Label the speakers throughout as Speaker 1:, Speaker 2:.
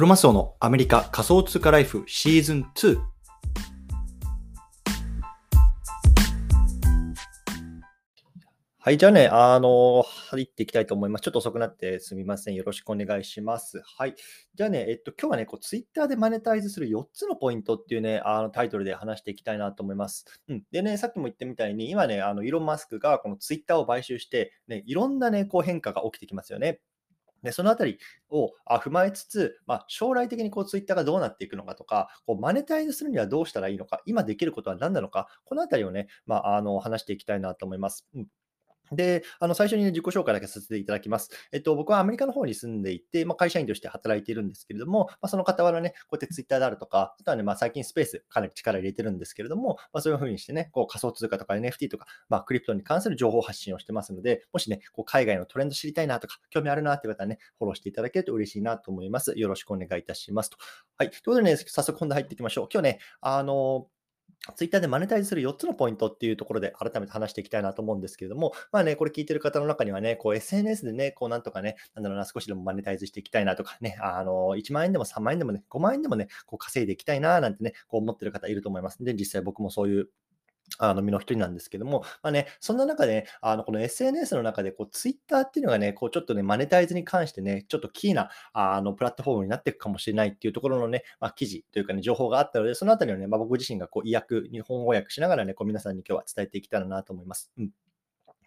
Speaker 1: クロマスオのアメリカ仮想通貨ライフシーズン2。はい、じゃあね、あの、入っていきたいと思います。ちょっと遅くなってすみません。よろしくお願いします。はい。じゃあね、えっと、今日はね、こう、ツイッターでマネタイズする4つのポイントっていうね、あのタイトルで話していきたいなと思います。うん。でね、さっきも言ったみたいに、今ね、あの、イーロン・マスクがこのツイッターを買収して、ね、いろんなね、こう変化が起きてきますよね。で、そのあたりを踏まえつつ、まあ、将来的にこうツイッターがどうなっていくのかとか、こうマネタイズするにはどうしたらいいのか、今できることは何なのか、このあたりをね、まあ、あの話していきたいなと思います。うんで、あの最初に、ね、自己紹介だけさせていただきます。えっと、僕はアメリカの方に住んでいて、まあ、会社員として働いているんですけれども、まあ、その傍らね、こうやってツイッターであるとか、あとはね、まあ、最近スペースかなり力入れてるんですけれども、まあ、そういうふうにしてね、こう仮想通貨とか NFT とか、まあ、クリプトに関する情報発信をしてますので、もしね、こう海外のトレンド知りたいなとか、興味あるなっていう方はね、フォローしていただけると嬉しいなと思います。よろしくお願いいたしますと。はい。ということでね、早速本題入っていきましょう。今日ね、あのツイッターでマネタイズする4つのポイントっていうところで改めて話していきたいなと思うんですけれども、まあね、これ聞いてる方の中にはね、こう SNS でね、こうなんとかね、なんだろうな、少しでもマネタイズしていきたいなとかね、あの、1万円でも3万円でもね、5万円でもね、こう稼いでいきたいななんてね、こう思ってる方いると思います。で、実際僕もそういうあの身の一人なんですけども、まあね、そんな中で、あのこの SNS の中でこう、ツイッターっていうのがね、こうちょっとね、マネタイズに関してね、ちょっとキーなあのプラットフォームになっていくかもしれないっていうところのね、まあ、記事というかね、情報があったので、そのあたりをね、まあ、僕自身がこう意訳、日本語訳しながらね、こう皆さんに今日は伝えていけたらなと思います。うん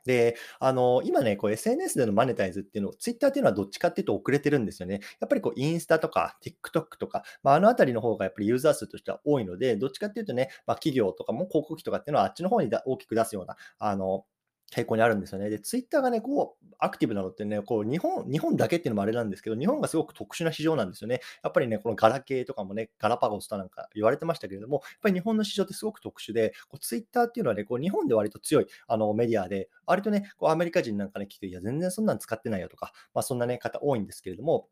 Speaker 1: で、あの、今ね、こう SNS でのマネタイズっていうのを、ツイッターっていうのはどっちかっていうと遅れてるんですよね。やっぱりこう、インスタとか TikTok とか、まあ、あのあたりの方がやっぱりユーザー数としては多いので、どっちかっていうとね、まあ、企業とかも広告費とかっていうのはあっちの方に大きく出すような、あの、傾向にあるんですよね。で、ツイッターがね、こう、アクティブなのってね、こう、日本、日本だけっていうのもあれなんですけど、日本がすごく特殊な市場なんですよね。やっぱりね、このガラケーとかもね、ガラパゴスとなんか言われてましたけれども、やっぱり日本の市場ってすごく特殊で、こうツイッターっていうのはね、こう日本で割と強いあのメディアで、割とね、こうアメリカ人なんかね、聞く、いや、全然そんなん使ってないよとか、まあ、そんなね、方多いんですけれども、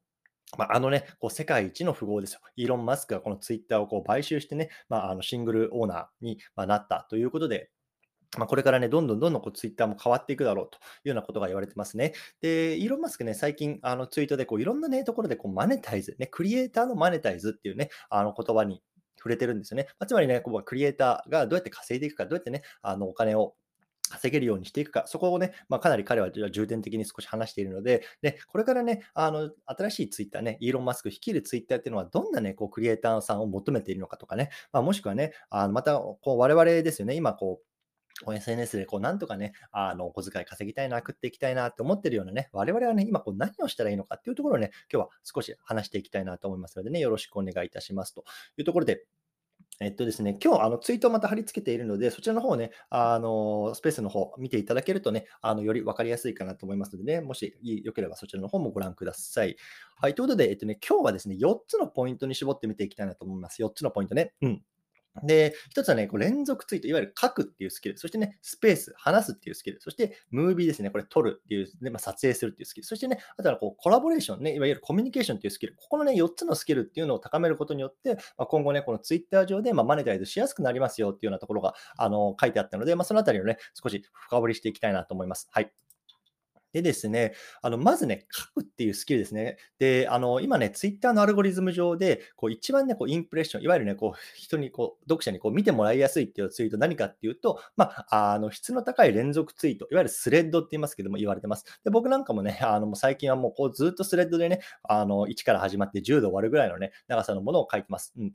Speaker 1: まあ、あのね、こう世界一の富豪ですよ。イーロン・マスクがこのツイッターをこう買収してね、まあ、あのシングルオーナーになったということで、まあ、これからね、どんどんどんどんこうツイッターも変わっていくだろうというようなことが言われてますね。で、イーロン・マスクね、最近あのツイートでこういろんなね、ところでこうマネタイズ、ね、クリエイターのマネタイズっていうね、あの言葉に触れてるんですよね。まあ、つまりね、こうクリエイターがどうやって稼いでいくか、どうやってね、あのお金を稼げるようにしていくか、そこをね、まあ、かなり彼は重点的に少し話しているので、でこれからね、あの新しいツイッターね、イーロン・マスク率いるツイッターっていうのは、どんなね、こうクリエイターさんを求めているのかとかね、まあ、もしくはね、あのまたこう我々ですよね、今こう、こう SNS でこうなんとかね、あのお小遣い稼ぎたいな、食っていきたいなって思ってるようなね、我々はね、今こう何をしたらいいのかっていうところをね、今日は少し話していきたいなと思いますのでね、よろしくお願いいたしますというところで、えっとですね、今日あのツイートをまた貼り付けているので、そちらの方をね、あのスペースの方見ていただけるとね、あのより分かりやすいかなと思いますのでね、もしよければそちらの方もご覧ください。はい、ということで、えっとね、今日はですね、4つのポイントに絞って見ていきたいなと思います。4つのポイントね。うん。で、一つはね、こう連続ツイート、いわゆる書くっていうスキル、そしてね、スペース、話すっていうスキル、そしてムービーですね、これ撮るっていう、ねまあ、撮影するっていうスキル、そしてね、あとはこうコラボレーションね、いわゆるコミュニケーションっていうスキル、ここのね、4つのスキルっていうのを高めることによって、まあ、今後ね、このツイッター上でまあマネタイズしやすくなりますよっていうようなところがあの書いてあったので、まあ、そのあたりをね、少し深掘りしていきたいなと思います。はい。でですね、あのまずね、書くっていうスキルですね。で、あの今ね、ツイッターのアルゴリズム上で、こう一番ね、こうインプレッション、いわゆるね、こう人にこう、読者にこう見てもらいやすいっていうツイート、何かっていうと、まあ、あの質の高い連続ツイート、いわゆるスレッドって言いますけども、言われてます。で、僕なんかもね、あのもう最近はもうこうずっとスレッドでね、あの1から始まって10度終わるぐらいのね、長さのものを書いてます。うん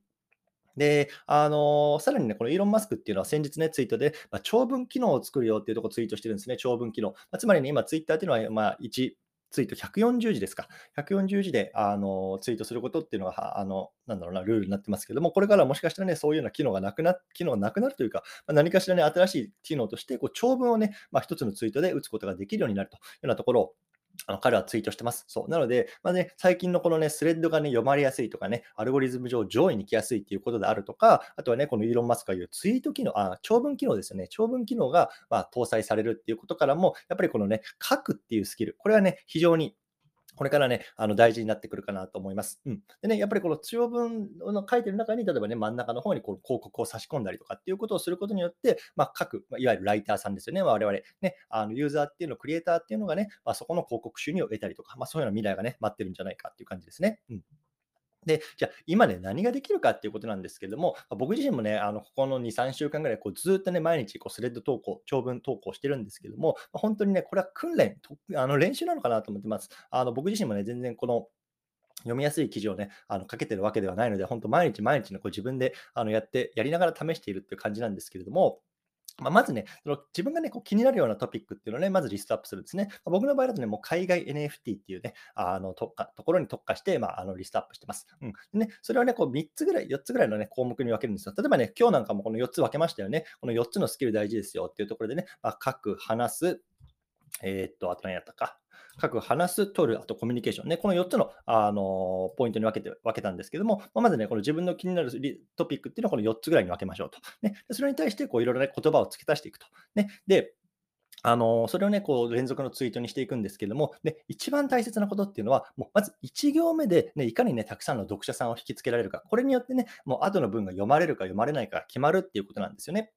Speaker 1: で、あのさらにね、このイーロン・マスクっていうのは先日ね、ツイートで、まあ、長文機能を作るよっていうところをツイートしてるんですね、長文機能。まあ、つまりね、今ツイッターっていうのは、まあ、1、ツイート140字ですか。140字であのツイートすることっていうのが、あのなんだろうな、ルールになってますけども、これからもしかしたらね、そういうような機能がなくな機能がなくなるというか、まあ、何かしらね、新しい機能として、こう長文をね、まあ、一つのツイートで打つことができるようになるというようなところをあの彼はツイートしてます。そう。なので、まあね、最近のこのね、スレッドがね、読まれやすいとかね、アルゴリズム上上位に来やすいっていうことであるとか、あとはね、このイーロン・マスクが言うツイート機能、あ、長文機能ですよね。長文機能が、まあ、搭載されるっていうことからも、やっぱりこのね、書くっていうスキル、これはね、非常にこれからね、あの大事になってくるかなと思います。うん。でね、やっぱりこの長文の書いてる中に、例えばね、真ん中の方にこう広告を差し込んだりとかっていうことをすることによって、まあ、各、いわゆるライターさんですよね、我々、ね、あのユーザーっていうの、クリエイターっていうのがね、まあ、そこの広告収入を得たりとか、まあ、そういうような未来がね、待ってるんじゃないかっていう感じですね。うん。で、じゃあ、今ね、何ができるかっていうことなんですけども、僕自身もね、あの、ここの2、3週間ぐらい、こう、ずっとね、毎日、こう、スレッド投稿、長文投稿してるんですけども、ま、ほんとにね、これは訓練、あの、練習なのかなと思ってます。あの、僕自身もね、全然この読みやすい記事をね、あの、かけてるわけではないので、本当毎日毎日ね、こう自分であのやって、やりながら試しているっていう感じなんですけれども、まあ、まずね、その自分がね、こう気になるようなトピックっていうのをね、まずリストアップするんですね。まあ、僕の場合だとね、もう海外 NFT っていうね、あの特化ところに特化して、まあ、あのリストアップしてます。うん。でね、それはね、こう3つぐらい、4つぐらいのね、項目に分けるんですよ。例えばね、今日なんかもこの4つ分けましたよね。この4つのスキル大事ですよっていうところでね、まあ、書く、話す、えー、っと、あと何やったか。書、話す、取る、あとコミュニケーションね、この4つの、あのポイントに分けて分けたんですけども、まずね、この自分の気になるトピックっていうのはこの4つぐらいに分けましょうと。ね、それに対してこういろいろな言葉を付け足していくと。ね、で、あのそれをね、こう連続のツイートにしていくんですけども、で一番大切なことっていうのは、もうまず1行目で、ね、いかにね、たくさんの読者さんを引きつけられるか、これによってね、もう後の文が読まれるか読まれないか決まるっていうことなんですよね。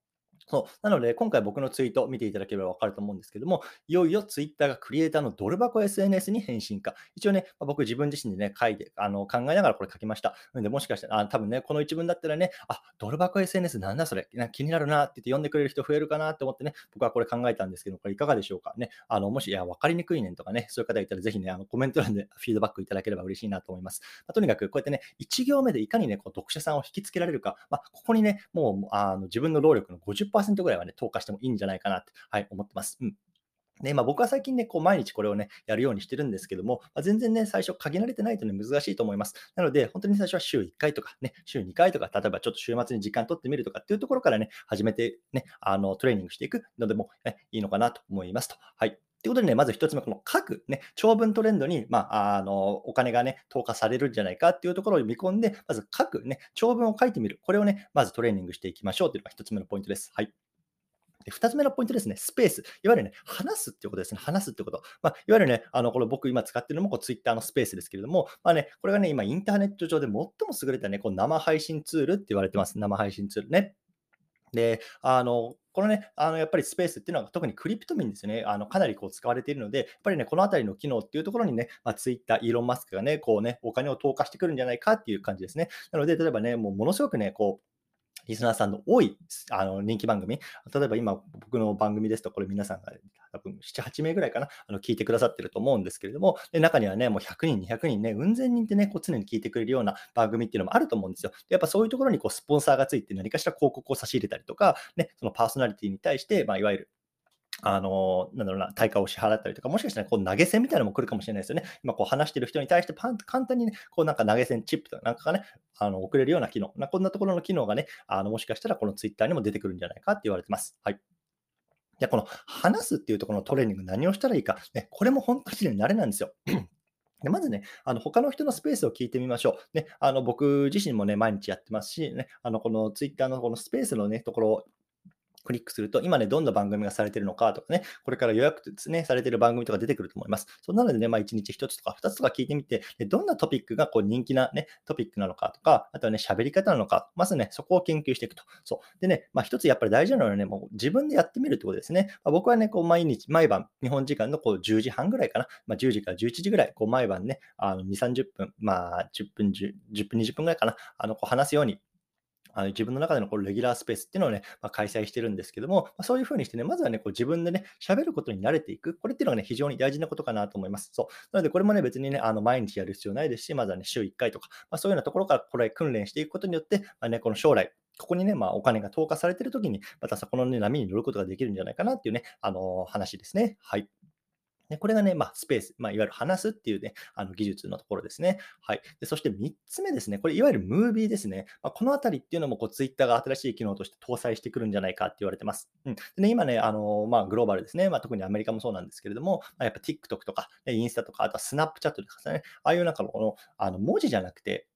Speaker 1: そう。なので、今回僕のツイートを見ていただければわかると思うんですけども、いよいよツイッターがクリエイターのドル箱 SNS に変身か。一応ね、ま僕自分自身でね、書いて、あの考えながらこれ書きました。なので、もしかしたら、あ多分ね、この一文だったらね、あ、ドル箱 SNS なんだそれ、な気になるなって言って読んでくれる人増えるかなって思ってね、僕はこれ考えたんですけど、これいかがでしょうかね。あの、もし、いや、わかりにくいねんとかね、そういう方いたらぜひね、あのコメント欄で フィードバックいただければ嬉しいなと思います。まあ、とにかく、こうやってね、1行目でいかにね、こう読者さんを引きつけられるか、まあ、ここにね、もうあの自分の労力の50%ぐらいはね、投下してもいいんじゃないかなって、はい、思ってます。うんで、まあ、僕は最近ね、こう毎日これをね、やるようにしてるんですけども、まあ、全然ね、最初限られてないとね、難しいと思います。なので、本当に最初は週1回とかね、週2回とか、例えばちょっと週末に時間取ってみるとかっていうところからね、始めてね、あの、トレーニングしていくのでも、ね、いいのかなと思いますと。はい。ということでね、まず1つ目、この各、ね、長文トレンドに、まあ、あのお金がね、投下されるんじゃないかっていうところを見込んで、まず各、ね、長文を書いてみる。これをね、まずトレーニングしていきましょうというのが1つ目のポイントです。はい。で、2つ目のポイントですね、スペース。いわゆるね、話すっていうことですね。話すってこと。まあ、いわゆるね、あの、これ僕今使ってるのもこう Twitter のスペースですけれども、まあね、これがね、今インターネット上で最も優れたね、こう生配信ツールって言われてます。生配信ツールね。で、あの、このね、あのやっぱりスペースっていうのは特にクリプトミンですね、あのかなりこう使われているので、やっぱりね、このあたりの機能っていうところにね、まあ、ツイッター、イーロン・マスクがね、こうね、お金を投下してくるんじゃないかっていう感じですね。なので、例えばね、もうものすごくね、こう、リスナーさんの多いあの人気番組、例えば今、僕の番組ですと、これ皆さんが多分7、8名ぐらいかな、あの聞いてくださってると思うんですけれども、で中にはね、もう100人、200人ね、うん千人ってね、こう常に聞いてくれるような番組っていうのもあると思うんですよ。でやっぱそういうところにこうスポンサーがついて何かしら広告を差し入れたりとか、ね、そのパーソナリティに対して、まあ、いわゆるあの、なんだろうな、対価を支払ったりとか、もしかしたらこう投げ銭みたいなのも来るかもしれないですよね。今こう話してる人に対してパンと簡単にね、こうなんか投げ銭チップとかなんかがね、あの送れるような機能、なこんなところの機能がね、あのもしかしたらこのツイッターにも出てくるんじゃないかって言われてます。はい。じゃこの話すっていうところのトレーニング何をしたらいいか、ね、これも本当に慣れなんですよ。でまずね、あの他の人のスペースを聞いてみましょう。ね、あの僕自身もね、毎日やってますし、ね、あのこのツイッターのこのスペースのね、ところをクリックすると、今ね、どんな番組がされてるのかとかね、これから予約ですね、されてる番組とか出てくると思います。そうなのでね、まあ、1日1つとか2つとか聞いてみて、どんなトピックがこう人気なね、トピックなのかとか、あとはね、喋り方なのか、まずね、そこを研究していくと。そう。でね、まあ、一つやっぱり大事なのはね、もう自分でやってみるってことですね。まあ、僕はね、こう毎日、毎晩、日本時間のこう10時半ぐらいかな、まあ、10時から11時ぐらい、こう毎晩ね、あの2、30分、まあ、10分、10, 10分、20分ぐらいかな、あのこう話すようにあの自分の中でのこのレギュラースペースっていうのをね、まあ、開催してるんですけども、まあ、そういうふうにしてね、まずはね、こう自分でね、喋ることに慣れていく。これっていうのがね、非常に大事なことかなと思います。そう。なので、これもね、別にね、あの毎日やる必要ないですし、まずはね、週1回とか、まあ、そういうようなところからこれ訓練していくことによって、まあね、この将来、ここにね、まあ、お金が投下されてるときに、またそこの、ね、波に乗ることができるんじゃないかなっていうね、あのー、話ですね。はい。でこれがね、まあ、スペース、まあ、いわゆる話すっていうね、あの技術のところですね。はい。でそして3つ目ですね、これいわゆるムービーですね。まあ、このあたりっていうのもこう Twitter が新しい機能として搭載してくるんじゃないかって言われてます。うん、でね、今ね、あのまあ、グローバルですね、まあ、特にアメリカもそうなんですけれども、まあ、やっぱ TikTok とか、インスタとか、あとは Snapchat とかですね、ああいうなんかのこのあの文字じゃなくて、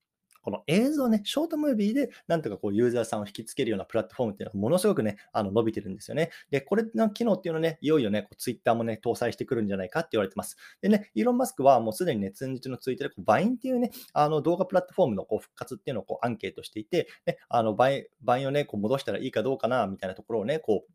Speaker 1: この映像ね、ショートムービーでなんとかこうユーザーさんを引きつけるようなプラットフォームっていうのがものすごくね、あの伸びてるんですよね。で、これの機能っていうのね、いよいよね、こうツイッターもね、搭載してくるんじゃないかって言われてます。でね、イーロン・マスクはもうすでにね、通日のツイートでバインっていうね、あの動画プラットフォームのこう復活っていうのをこうアンケートしていて、ね、あのバイバインをね、こう戻したらいいかどうかな、みたいなところをね、こう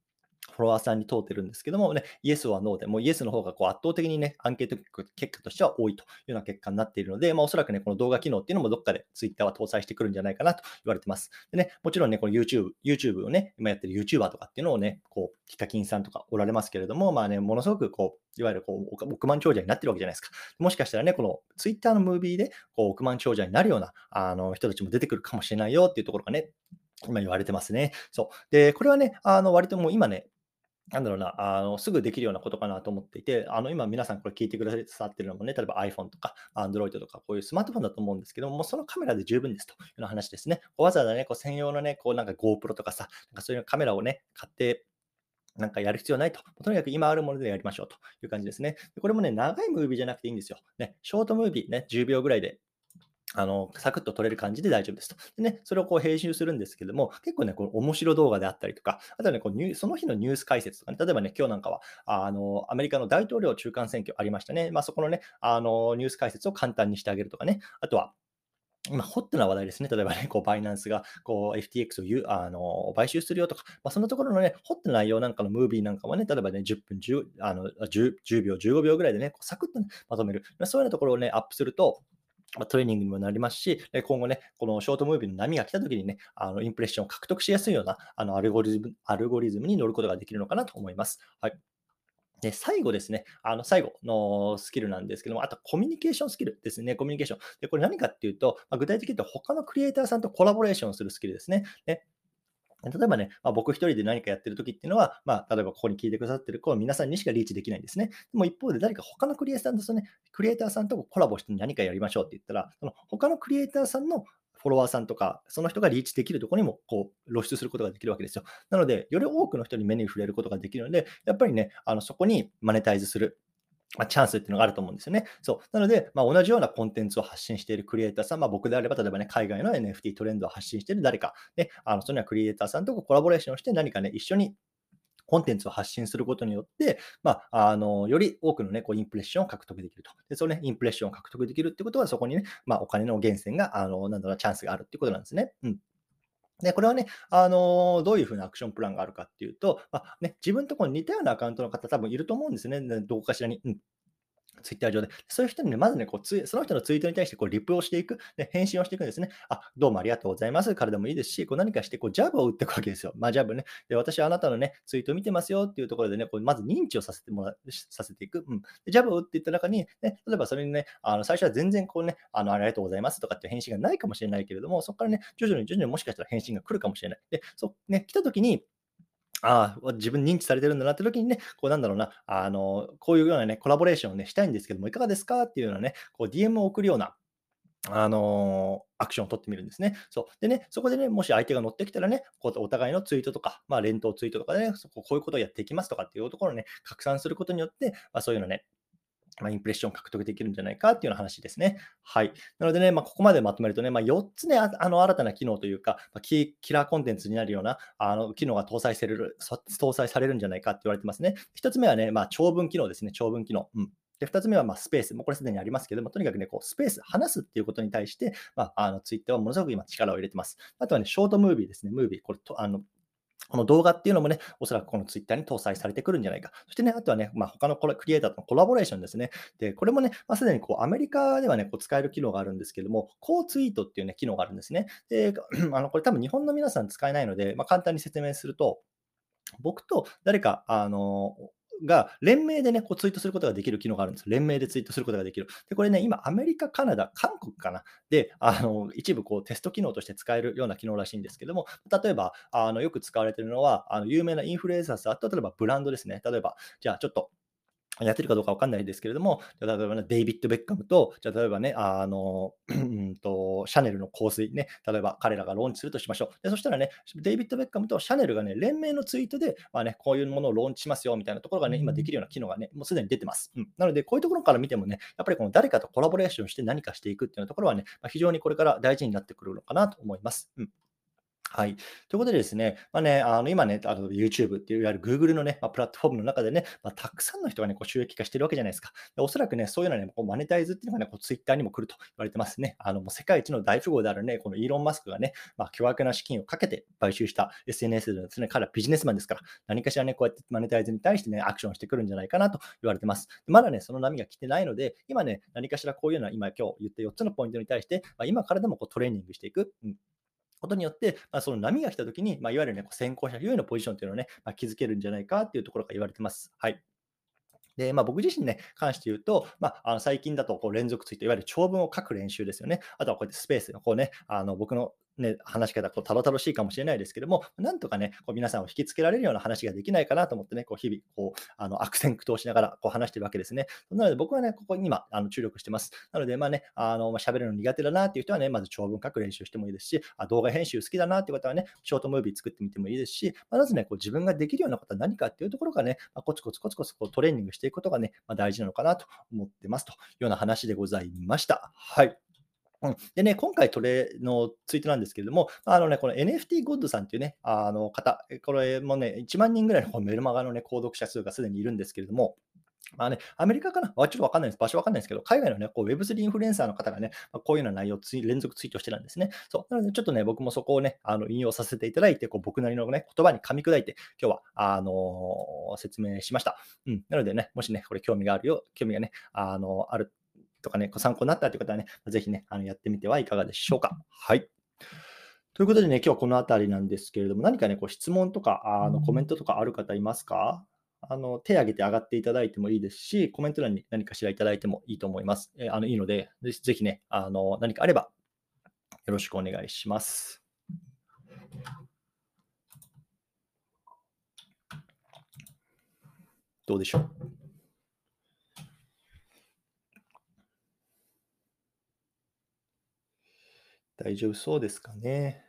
Speaker 1: フォロワーさんに問うてるんですけどもね、イエスはノーで、もうイエスの方がこう圧倒的にね、アンケート結果としては多いというような結果になっているので、まあ、おそらくね、この動画機能っていうのもどっかで Twitter は搭載してくるんじゃないかなと言われてます。でね、もちろんね、この YouTube、YouTube をね、今やってる YouTuber とかっていうのをね、こう、ヒカキンさんとかおられますけれども、まあね、ものすごくこう、いわゆるこう億万長者になってるわけじゃないですか。もしかしたらね、この Twitter のムービーでこう億万長者になるようなあの人たちも出てくるかもしれないよっていうところがね、今言われてますね。そう。で、これはね、あの割ともう今ね、なんだろうな、あのすぐできるようなことかなと思っていて、あの今皆さんこれ聞いてくださってるのもね、例えば iPhone とか Android とかこういうスマートフォンだと思うんですけどもう、そのカメラで十分ですというような話ですね。わざわざね、こう専用のね、こうなんか GoPro とかさ、なんかそういうカメラをね、買ってなんかやる必要ないと。とにかく今あるものでやりましょうという感じですね。これもね、長いムービーじゃなくていいんですよ。ね、ショートムービーね、10秒ぐらいであの、サクッと撮れる感じで大丈夫ですと。でね、それをこう編集するんですけども、結構ね、この面白動画であったりとか、あとはね、こうニュその日のニュース解説とかね、例えばね、今日なんかは、あの、アメリカの大統領中間選挙ありましたね。まあ、そこのね、あの、ニュース解説を簡単にしてあげるとかね、あとは、今、ホットな話題ですね。例えばね、こうバイナンスがこう FTX を言うあの買収するよとか、まあ、そのところのね、ホットな内容なんかのムービーなんかもね、例えばね、10分10、あの 10, 10秒、15秒ぐらいでね、こうサクッと、ね、まとめる。そういうようなところをね、アップすると、まトレーニングにもなりますし、今後ね、このショートムービーの波が来た時にね、あのインプレッションを獲得しやすいようなあのアルゴリズムアルゴリズムに乗ることができるのかなと思います。はい。で、最後ですね、あの、最後のスキルなんですけども、あとコミュニケーションスキルですね、コミュニケーション。で、これ何かっていうと、まあ、具体的に言うと他のクリエイターさんとコラボレーションするスキルですね。で例えばね、まあ、僕一人で何かやってるときっていうのは、まあ、例えばここに聞いてくださってるこの皆さんにしかリーチできないんですね。でも一方で誰か他のクリエイターさんと、ね、クリエイターさんとコラボして何かやりましょうって言ったら、その他のクリエイターさんのフォロワーさんとか、その人がリーチできるところにもこう露出することができるわけですよ。なので、より多くの人に目に触れることができるので、やっぱりね、あのそこにマネタイズするま、チャンスっていうのがあると思うんですよね。そう。なので、まあ、同じようなコンテンツを発信しているクリエイターさん、まあ、僕であれば、例えばね、海外の NFT トレンドを発信している誰か、ね、あのそのようなクリエイターさんとコラボレーションをして何かね、一緒にコンテンツを発信することによって、まあ、あのより多くの、ね、こうインプレッションを獲得できると。で、その、ね、インプレッションを獲得できるってことは、そこにね、まあ、お金の源泉が、あのなんだろう、チャンスがあるってことなんですね。うん。で、これはね、あのどういうふうなアクションプランがあるかっていうと、まあね、自分とこに似たようなアカウントの方多分いると思うんですね。どこかしらに。うんツイッター上で。そういう人にね、まずね、こうツイその人のツイートに対してこうリプをしていく、ね、返信をしていくんですね。あ、どうもありがとうございます。からでもいいですし、こう何かしてこうジャブを打っていくわけですよ。まあ、ジャブね。で、私はあなたのね、ツイートを見てますよっていうところでね、こうまず認知をさせてもらさせていく。うん。で、ジャブを打っていった中に、ね、例えばそれにね、あの最初は全然こうね、あのありがとうございますとかって返信がないかもしれないけれども、そこからね、徐々に徐々にもしかしたら返信が来るかもしれない。で、そね、来た時に、ああ、自分認知されてるんだなって時にね、こうなんだろうな、あの、こういうようなね、コラボレーションをね、したいんですけども、いかがですかっていうようなね、こう DM を送るような、あのアクションを取ってみるんですね。そう。でね、そこでね、もし相手が乗ってきたらね、こうお互いのツイートとか、まあ、連投ツイートとかでね、そここういうことをやっていきますとかっていうところをね、拡散することによって、まあ、そういうのね、まあ、インプレッション獲得できるんじゃないかっていうような話ですね。はい。なのでね、まあ、ここまでまとめるとね、まあ、4つね、あの新たな機能というか、まあ、キラーコンテンツになるようなあの機能が搭載される搭載されるんじゃないかって言われてますね。1つ目はね、まあ、長文機能ですね、長文機能。うんで、2つ目はまスペース。もうこれすでにありますけども、とにかくね、こうスペース、話すっていうことに対して、まあ、あのツイッターはものすごく今力を入れてます。あとはね、ショートムービーですね、ムービー。これと、あの、この動画っていうのもね、おそらくこのツイッターに搭載されてくるんじゃないか。そしてね、あとはね、まあ、他のクリエイターとのコラボレーションですね。で、これもね、まあ、すでにこうアメリカではね、こう使える機能があるんですけども、高ツイートっていうね、機能があるんですね。で、あのこれ多分日本の皆さん使えないので、まあ、簡単に説明すると、僕と誰か、あの、が連名でね、こうツイートすることができる機能があるんです。連名でツイートすることができる。で、これね、今、アメリカ、カナダ、韓国かな。で、あの一部こうテスト機能として使えるような機能らしいんですけども、例えば、あのよく使われているのは、あの有名なインフルエンサーさんと、例えばブランドですね。例えば、じゃあちょっと、やってるかどうかわかんないですけれども、例えばね、デイビッド・ベッカムと、じゃ例えばね、あの、うんと、シャネルの香水ね、例えば彼らがローンチするとしましょう。でそしたらね、デイビッド・ベッカムとシャネルがね、連名のツイートで、まあね、こういうものをローンチしますよみたいなところがね、今できるような機能がね、もうすでに出てます。うん、なので、こういうところから見てもね、やっぱりこの誰かとコラボレーションして何かしていくっていうところはね、まあ、非常にこれから大事になってくるのかなと思います。うんはい。ということでですね、まあね、あの今ね、あの YouTube っていういわゆる Google のね、まあ、プラットフォームの中でね、まあ、たくさんの人がね、こう収益化してるわけじゃないですか。でおそらくね、そういうのはね、こうマネタイズっていうのがね、こう Twitter にも来ると言われてますね。あのもう世界一の大富豪であるね、このイーロン・マスクがね、まあ、巨額な資金をかけて買収した SNS でですね、彼はビジネスマンですから、何かしらね、こうやってマネタイズに対してね、アクションしてくるんじゃないかなと言われてます。まだね、その波が来てないので、今ね、何かしらこういうのは今今日言った4つのポイントに対して、まあ、今からでもこうトレーニングしていく。うんことによって、まあ、その波が来たときに、まあ、いわゆる、ね、先行者優位のポジションというのをね、まあ、築けるんじゃないかっていうところが言われてます。はい。で、まあ、僕自身ね、関して言うと、まあ、あの最近だとこう連続ツイート、いわゆる長文を書く練習ですよね。あとはこうやってスペースのこうね、あの僕のね、話し方、こう、たどたどしいかもしれないですけども、なんとかね、こう皆さんを引きつけられるような話ができないかなと思ってね、こう日々、こう、あの悪戦苦闘しながらこう話してるわけですね。なので僕はね、ここに今、あの注力してます。なので、まあね、あの、ま、喋るの苦手だなっていう人はね、まず長文書く練習してもいいですし、あ動画編集好きだなっていう方はね、ショートムービー作ってみてもいいですし、まずね、こう自分ができるようなことは何かっていうところがね、まあ、コツコツコツコツこうトレーニングしていくことがね、まあ、大事なのかなと思ってますというような話でございました。はい。うん、でね、今回トレのツイートなんですけれども、あのね、この NFT ゴッドさんっていうね、あの方、これもね、1万人ぐらいのメルマガのね、購読者数がすでにいるんですけれども、まあね、アメリカかな、ちょっとわかんないです。場所わかんないですけど、海外のね、こう Web3 インフルエンサーの方がね、ま、こういうような内容をつい連続ツイートしてたんですね。そう。なので、ちょっとね、僕もそこをね、あの引用させていただいて、こう僕なりのね、言葉に噛み砕いて、今日は、あのー、説明しました。うん。なのでね、もしね、これ興味があるよ、興味がね、あのー、あるとかね、参考になったという方はね、ぜひね、あのやってみてはいかがでしょうか。はい。ということでね、今日はこの辺りなんですけれども、何かね、こう質問とかあのコメントとかある方いますか？あの手挙げて上がっていただいてもいいですし、コメント欄に何かしらいただいてもいいと思います。えー、あのいいので、ぜひね、あの何かあればよろしくお願いします。どうでしょう？大丈夫そうですかね。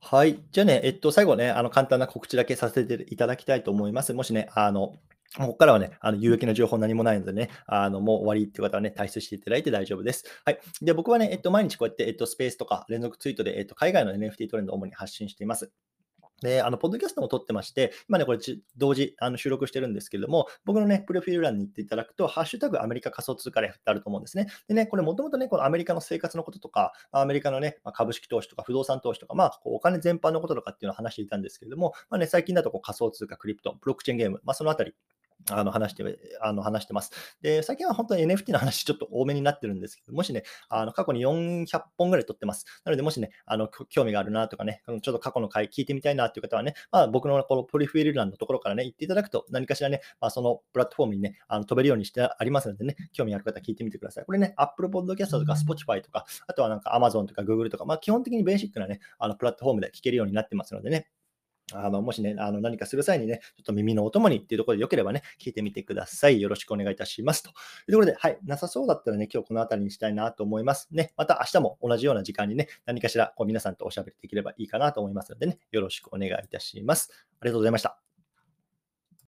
Speaker 1: はい。じゃあね、えっと、最後ね、あの、簡単な告知だけさせていただきたいと思います。もしね、あの、ここからはね、あの有益な情報何もないのでね、あのもう終わりっていう方はね、退出していただいて大丈夫です。はい。で、僕はね、えっと、毎日こうやって、えっと、スペースとか連続ツイートで、えっと、海外の NFT トレンドを主に発信しています。で、あの、ポッドキャストも撮ってまして、今ね、これ同時あの収録してるんですけれども、僕のね、プロフィール欄に行っていただくと、ハッシュタグアメリカ仮想通貨レフってあると思うんですね。でね、これもともとね、このアメリカの生活のこととか、アメリカのね、ま株式投資とか不動産投資とか、まあ、お金全般のこととかっていうのを話していたんですけれども、まあね、最近だとこう仮想通貨、クリプト、ブロックチェーンゲーム、まあ、そのあたり、あの話してあの話してます。で、最近は本当に NFT の話ちょっと多めになってるんですけど、もしね、あの過去に400本ぐらい撮ってます。なので、もしね、あの興味があるなとかね、ちょっと過去の回聞いてみたいなという方はね、まあ、僕のこのプリフィール欄のところからね、行っていただくと、何かしらね、まあ、そのプラットフォームにね、あの飛べるようにしてありますのでね、興味ある方聞いてみてください。これね、Apple Podcast とか Spotify とか、あとはなんか Amazon とか Google とか、まあ、基本的にベーシックなね、あのプラットフォームで聞けるようになってますのでね、あのもしね、あの何かする際にね、ちょっと耳のお供にっていうところでよければね、聞いてみてください。よろしくお願いいたします。というところで、はい、なさそうだったらね、今日この辺りにしたいなと思います。ね、また明日も同じような時間にね、何かしらこう皆さんとおしゃべりできればいいかなと思いますのでね、よろしくお願いいたします。ありがとうございました。